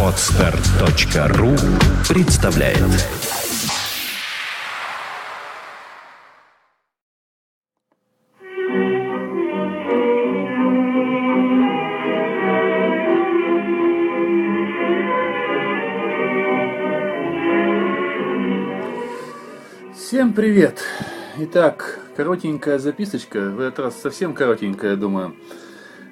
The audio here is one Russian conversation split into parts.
Отстар.ру представляет Всем привет! Итак, коротенькая записочка, в этот раз совсем коротенькая, думаю,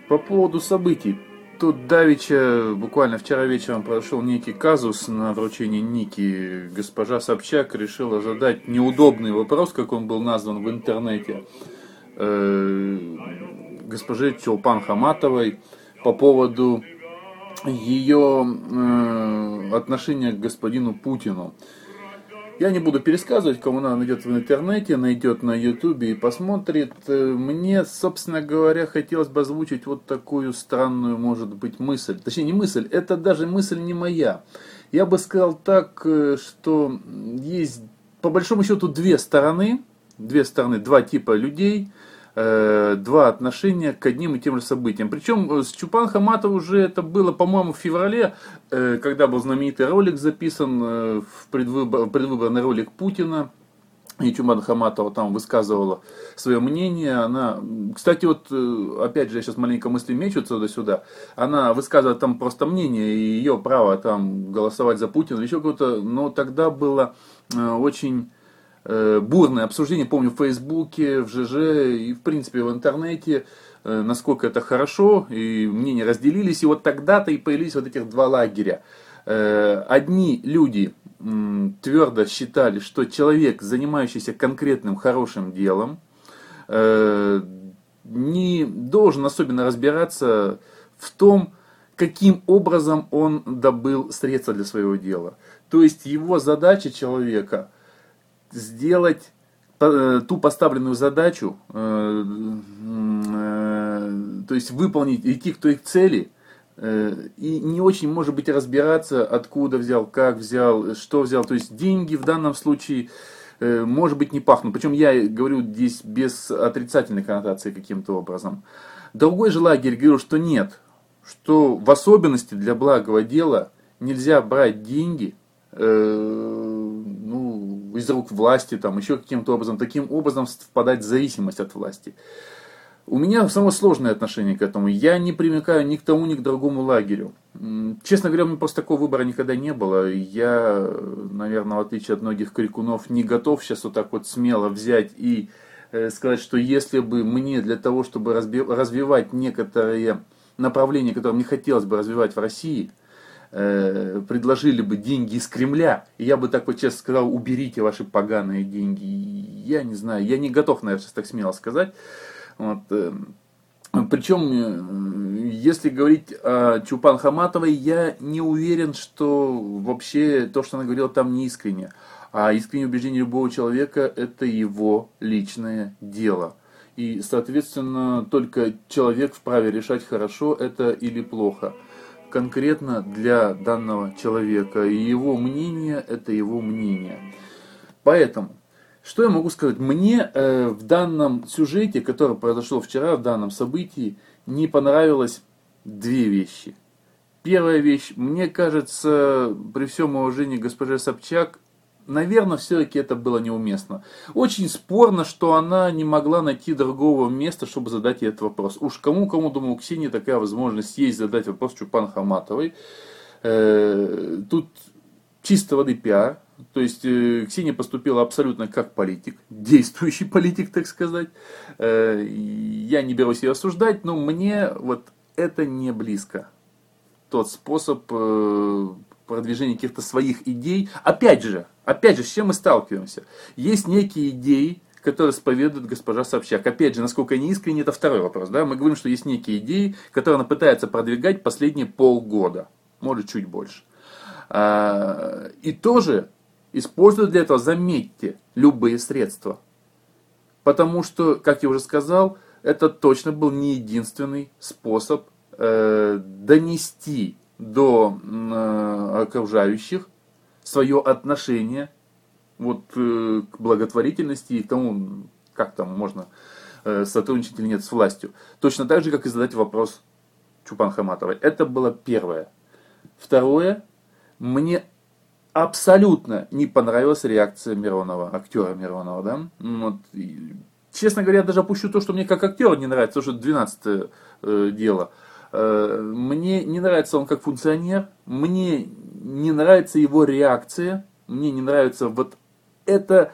по поводу событий. Тут Давича буквально вчера вечером прошел некий казус на вручении Ники. Госпожа Собчак решила задать неудобный вопрос, как он был назван в интернете, э, госпоже Чулпан Хаматовой по поводу ее э, отношения к господину Путину. Я не буду пересказывать, кому надо найдет в интернете, найдет на ютубе и посмотрит. Э, мне, собственно говоря, хотелось бы озвучить вот такую странную, может быть, мысль. Точнее, не мысль, это даже мысль не моя. Я бы сказал так, э, что есть по большому счету две стороны, две стороны, два типа людей – Э, два отношения к одним и тем же событиям. Причем э, с Чупан Хаматов уже это было, по-моему, в феврале, э, когда был знаменитый ролик записан, в предвыбор, предвыборный ролик Путина. И Чуман Хаматова там высказывала свое мнение. Она, кстати, вот опять же, я сейчас маленько мысли мечутся туда-сюда. Она высказывает там просто мнение, и ее право там голосовать за Путина еще кого-то. Но тогда было очень бурное обсуждение, помню, в Фейсбуке, в ЖЖ и, в принципе, в интернете, э, насколько это хорошо, и мнения разделились, и вот тогда-то и появились вот этих два лагеря. Э, одни люди твердо считали, что человек, занимающийся конкретным хорошим делом, не должен особенно разбираться в том, каким образом он добыл средства для своего дела. То есть его задача человека – сделать э, ту поставленную задачу, э, э, то есть выполнить, идти к той цели, и не очень, может быть, разбираться, откуда взял, как взял, что взял. То есть деньги в данном случае, может быть, не пахнут. Причем я говорю здесь без отрицательной коннотации каким-то образом. Другой же лагерь говорил, что нет, что в особенности для благого дела нельзя брать деньги, из рук власти, там, еще каким-то образом, таким образом впадать в зависимость от власти. У меня самое сложное отношение к этому. Я не примыкаю ни к тому, ни к другому лагерю. Честно говоря, у меня просто такого выбора никогда не было. Я, наверное, в отличие от многих крикунов, не готов сейчас вот так вот смело взять и э, сказать, что если бы мне для того, чтобы развивать некоторые направления, которые мне хотелось бы развивать в России – Э, предложили бы деньги из Кремля, и я бы так вот честно сказал, уберите ваши поганые деньги. Я не знаю, я не готов, наверное, так смело сказать. Вот. Э, Причем, э, если говорить о Чупан Хаматовой, я не уверен, что вообще то, что она говорила там, не искренне. А искреннее убеждение любого человека – это его личное дело. И, соответственно, только человек вправе решать, хорошо это или плохо конкретно для данного человека. И его мнение – это его мнение. Поэтому, что я могу сказать? Мне э, в данном сюжете, который произошел вчера, в данном событии, не понравилось две вещи. Первая вещь, мне кажется, при всем уважении госпоже Собчак, наверное, все-таки это было неуместно. Очень спорно, что она не могла найти другого места, чтобы задать ей этот вопрос. Уж кому-кому, думаю, у Ксении такая возможность есть задать вопрос Чупан Хаматовой. Э, тут чисто воды пиар. То есть э, Ксения поступила абсолютно как политик, действующий политик, так сказать. Э, я не берусь ее осуждать, но мне вот это не близко. Тот способ продвижения каких-то своих идей. Опять же, опять же, с чем мы сталкиваемся? Есть некие идеи, которые исповедует госпожа Собчак. Опять же, насколько они искренне, это второй вопрос. Да? Мы говорим, что есть некие идеи, которые она пытается продвигать последние полгода, может чуть больше. А, и тоже используют для этого, заметьте, любые средства. Потому что, как я уже сказал, это точно был не единственный способ э, донести до окружающих свое отношение вот, э, к благотворительности и к тому, как там можно э, сотрудничать или нет с властью. Точно так же, как и задать вопрос Чупан Хаматовой. Это было первое. Второе, мне абсолютно не понравилась реакция Миронова, актера Миронова, да. Вот, и, честно говоря, я даже опущу то, что мне как актер не нравится, то, что 12 э, дело. Э, мне не нравится он как функционер, мне не нравится его реакция, мне не нравится вот это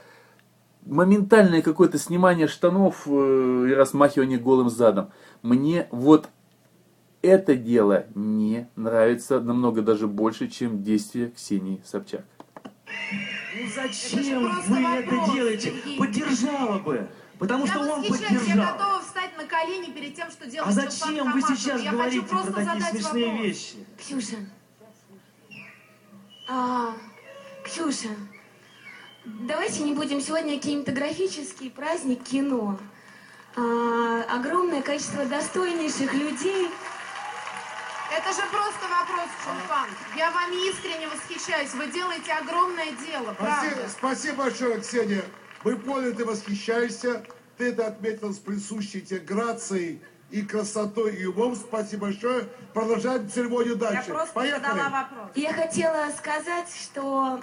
моментальное какое-то снимание штанов э, и размахивание голым задом. Мне вот это дело не нравится намного даже больше, чем действие Ксении Собчак. Ну зачем вы вопрос, это делаете? Сергей. Поддержала бы. Потому я что он поддержал. Я готова встать на колени перед тем, что делать А зачем вы сейчас я говорите про такие смешные вопрос. вещи? Ксюша. А, Ксюша, давайте не будем сегодня кинематографический праздник кино. А, огромное количество достойнейших людей. Это же просто вопрос, Чулпан. Я вами искренне восхищаюсь. Вы делаете огромное дело, правда. Спасибо, спасибо большое, Ксения. Мы поняли, ты восхищаешься. Ты это отметил с присущей тебе грацией и красотой и умом. Спасибо большое. Продолжаем церемонию дальше. Я просто Поехали. задала вопрос. Я хотела сказать, что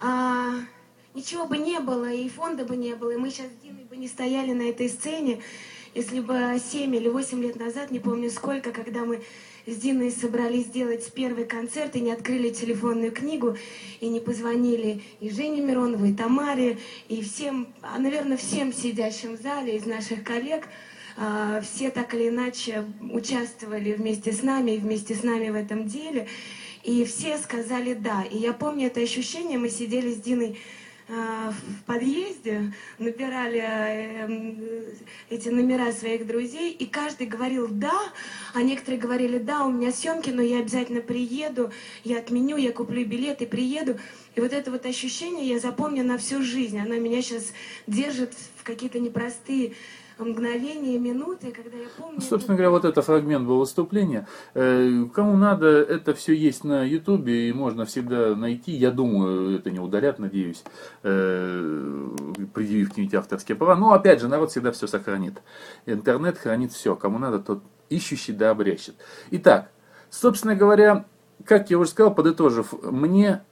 а, ничего бы не было, и фонда бы не было, и мы сейчас с Диной бы не стояли на этой сцене, если бы 7 или 8 лет назад, не помню сколько, когда мы с Диной собрались сделать первый концерт и не открыли телефонную книгу, и не позвонили и Жене Мироновой, и Тамаре, и всем, а, наверное, всем сидящим в зале из наших коллег, а, все так или иначе участвовали вместе с нами и вместе с нами в этом деле. И все сказали «да». И я помню это ощущение, мы сидели с Диной в подъезде, набирали э, эти номера своих друзей, и каждый говорил «да», а некоторые говорили «да, у меня съемки, но я обязательно приеду, я отменю, я куплю билет и приеду». И вот это вот ощущение я запомню на всю жизнь, оно меня сейчас держит в какие-то непростые мгновения, минуты, когда я помню... Собственно говоря, вот это фрагмент был выступления. Э, кому надо, это все есть на Ютубе, и можно всегда найти. Я думаю, это не удалят, надеюсь, э, предъявив какие-нибудь авторские права. Но, опять же, народ всегда все сохранит. Интернет хранит все. Кому надо, тот ищущий да обрящет. Итак, собственно говоря, как я уже сказал, подытожив, мне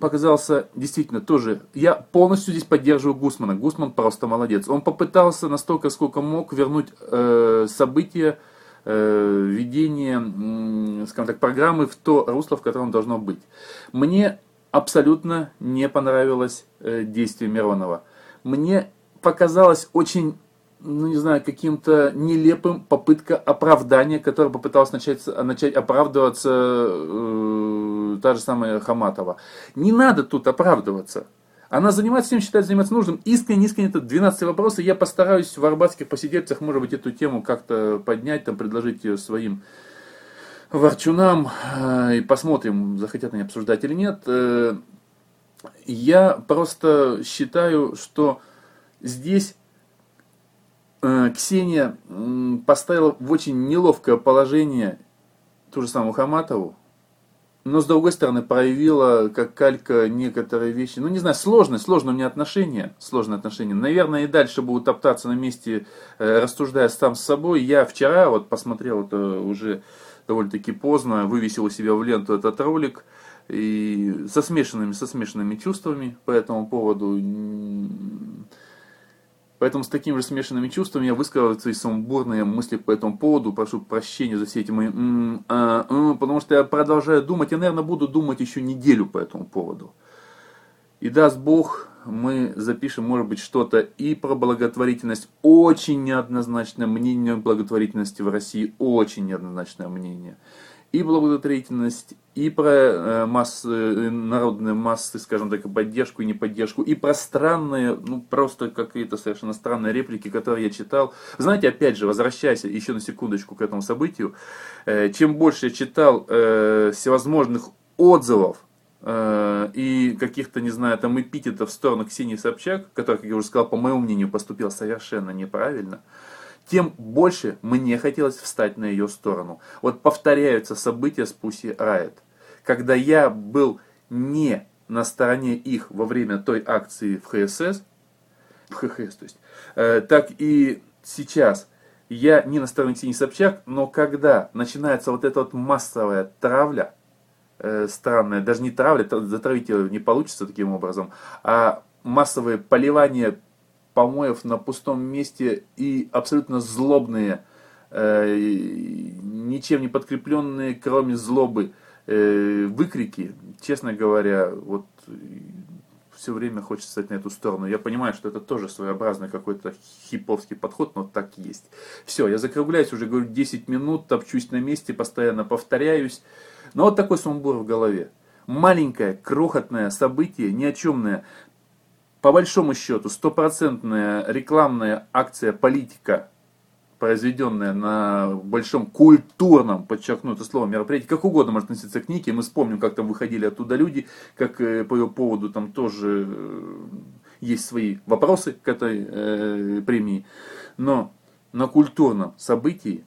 показался действительно тоже... Я полностью здесь поддерживаю Гусмана. Гусман просто молодец. Он попытался настолько, сколько мог, вернуть э, события, э, ведение, э, скажем так, программы в то русло, в котором должно быть. Мне абсолютно не понравилось э, действие Миронова. Мне показалось очень ну не знаю, каким-то нелепым попытка оправдания, которая попыталась начать, начать оправдываться э, та же самая Хаматова. Не надо тут оправдываться. Она занимается тем, считает заниматься нужным. Искренне, искренне, это 12 вопросов. Я постараюсь в арбатских посидельцах, может быть, эту тему как-то поднять, там, предложить ее своим ворчунам. Э, и посмотрим, захотят они обсуждать или нет. Э, я просто считаю, что здесь Ксения поставила в очень неловкое положение ту же самую Хаматову, но с другой стороны проявила как калька некоторые вещи. Ну не знаю, сложные, сложные у меня отношения, сложные отношения. Наверное, и дальше будут топтаться на месте, э, рассуждая сам с собой. Я вчера вот посмотрел это уже довольно-таки поздно, вывесил у себя в ленту этот ролик и со смешанными, со смешанными чувствами по этому поводу. Поэтому с такими же смешанными чувствами я высказываю свои сумбурные мысли по этому поводу. Прошу прощения за все эти мои... М а, а, потому что я продолжаю думать. Я, наверное, буду думать еще неделю по этому поводу. И даст Бог, мы запишем, может быть, что-то и про благотворительность. Очень неоднозначное мнение благотворительности в России. Очень неоднозначное мнение и благотворительность, и про э, массы, э, народные массы, скажем так, поддержку и неподдержку, и про странные, ну просто какие-то совершенно странные реплики, которые я читал. Знаете, опять же, возвращаясь еще на секундочку к этому событию, э, чем больше я читал всевозможных отзывов и каких-то, не знаю, там эпитетов в сторону Ксении Собчак, которая, как я уже сказал, по моему мнению, поступила совершенно неправильно, тем больше мне хотелось встать на ее сторону. Вот повторяются события с Пуси Райт. Когда я был не на стороне их во время той акции в ХСС, в ХХС, то есть, э, так и сейчас я не настроен идти не Собчак, но когда начинается вот эта вот массовая травля, э, странная, даже не травля, затравить ее не получится таким образом, а массовые поливания помоев на пустом месте и абсолютно злобные, э, ничем не подкрепленные, кроме злобы, э, выкрики, честно говоря, вот все время хочется стать на эту сторону. Я понимаю, что это тоже своеобразный какой-то хиповский подход, но так есть. Все, я закругляюсь, уже говорю 10 минут, топчусь на месте, постоянно повторяюсь. Но вот такой сумбур в голове. Маленькое, крохотное событие, ни о чемное, по большому счету, стопроцентная рекламная акция политика произведенное на большом культурном, подчеркну это слово, мероприятии, как угодно может относиться к Нике. Мы вспомним, как там выходили оттуда люди, как э, по ее поводу там тоже э, есть свои вопросы к этой э, премии. Но на культурном событии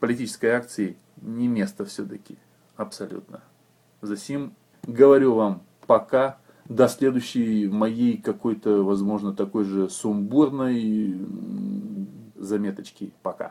политической акции не место все-таки. Абсолютно. Засим говорю вам пока до следующей моей какой-то, возможно, такой же сумбурной заметочки. Пока.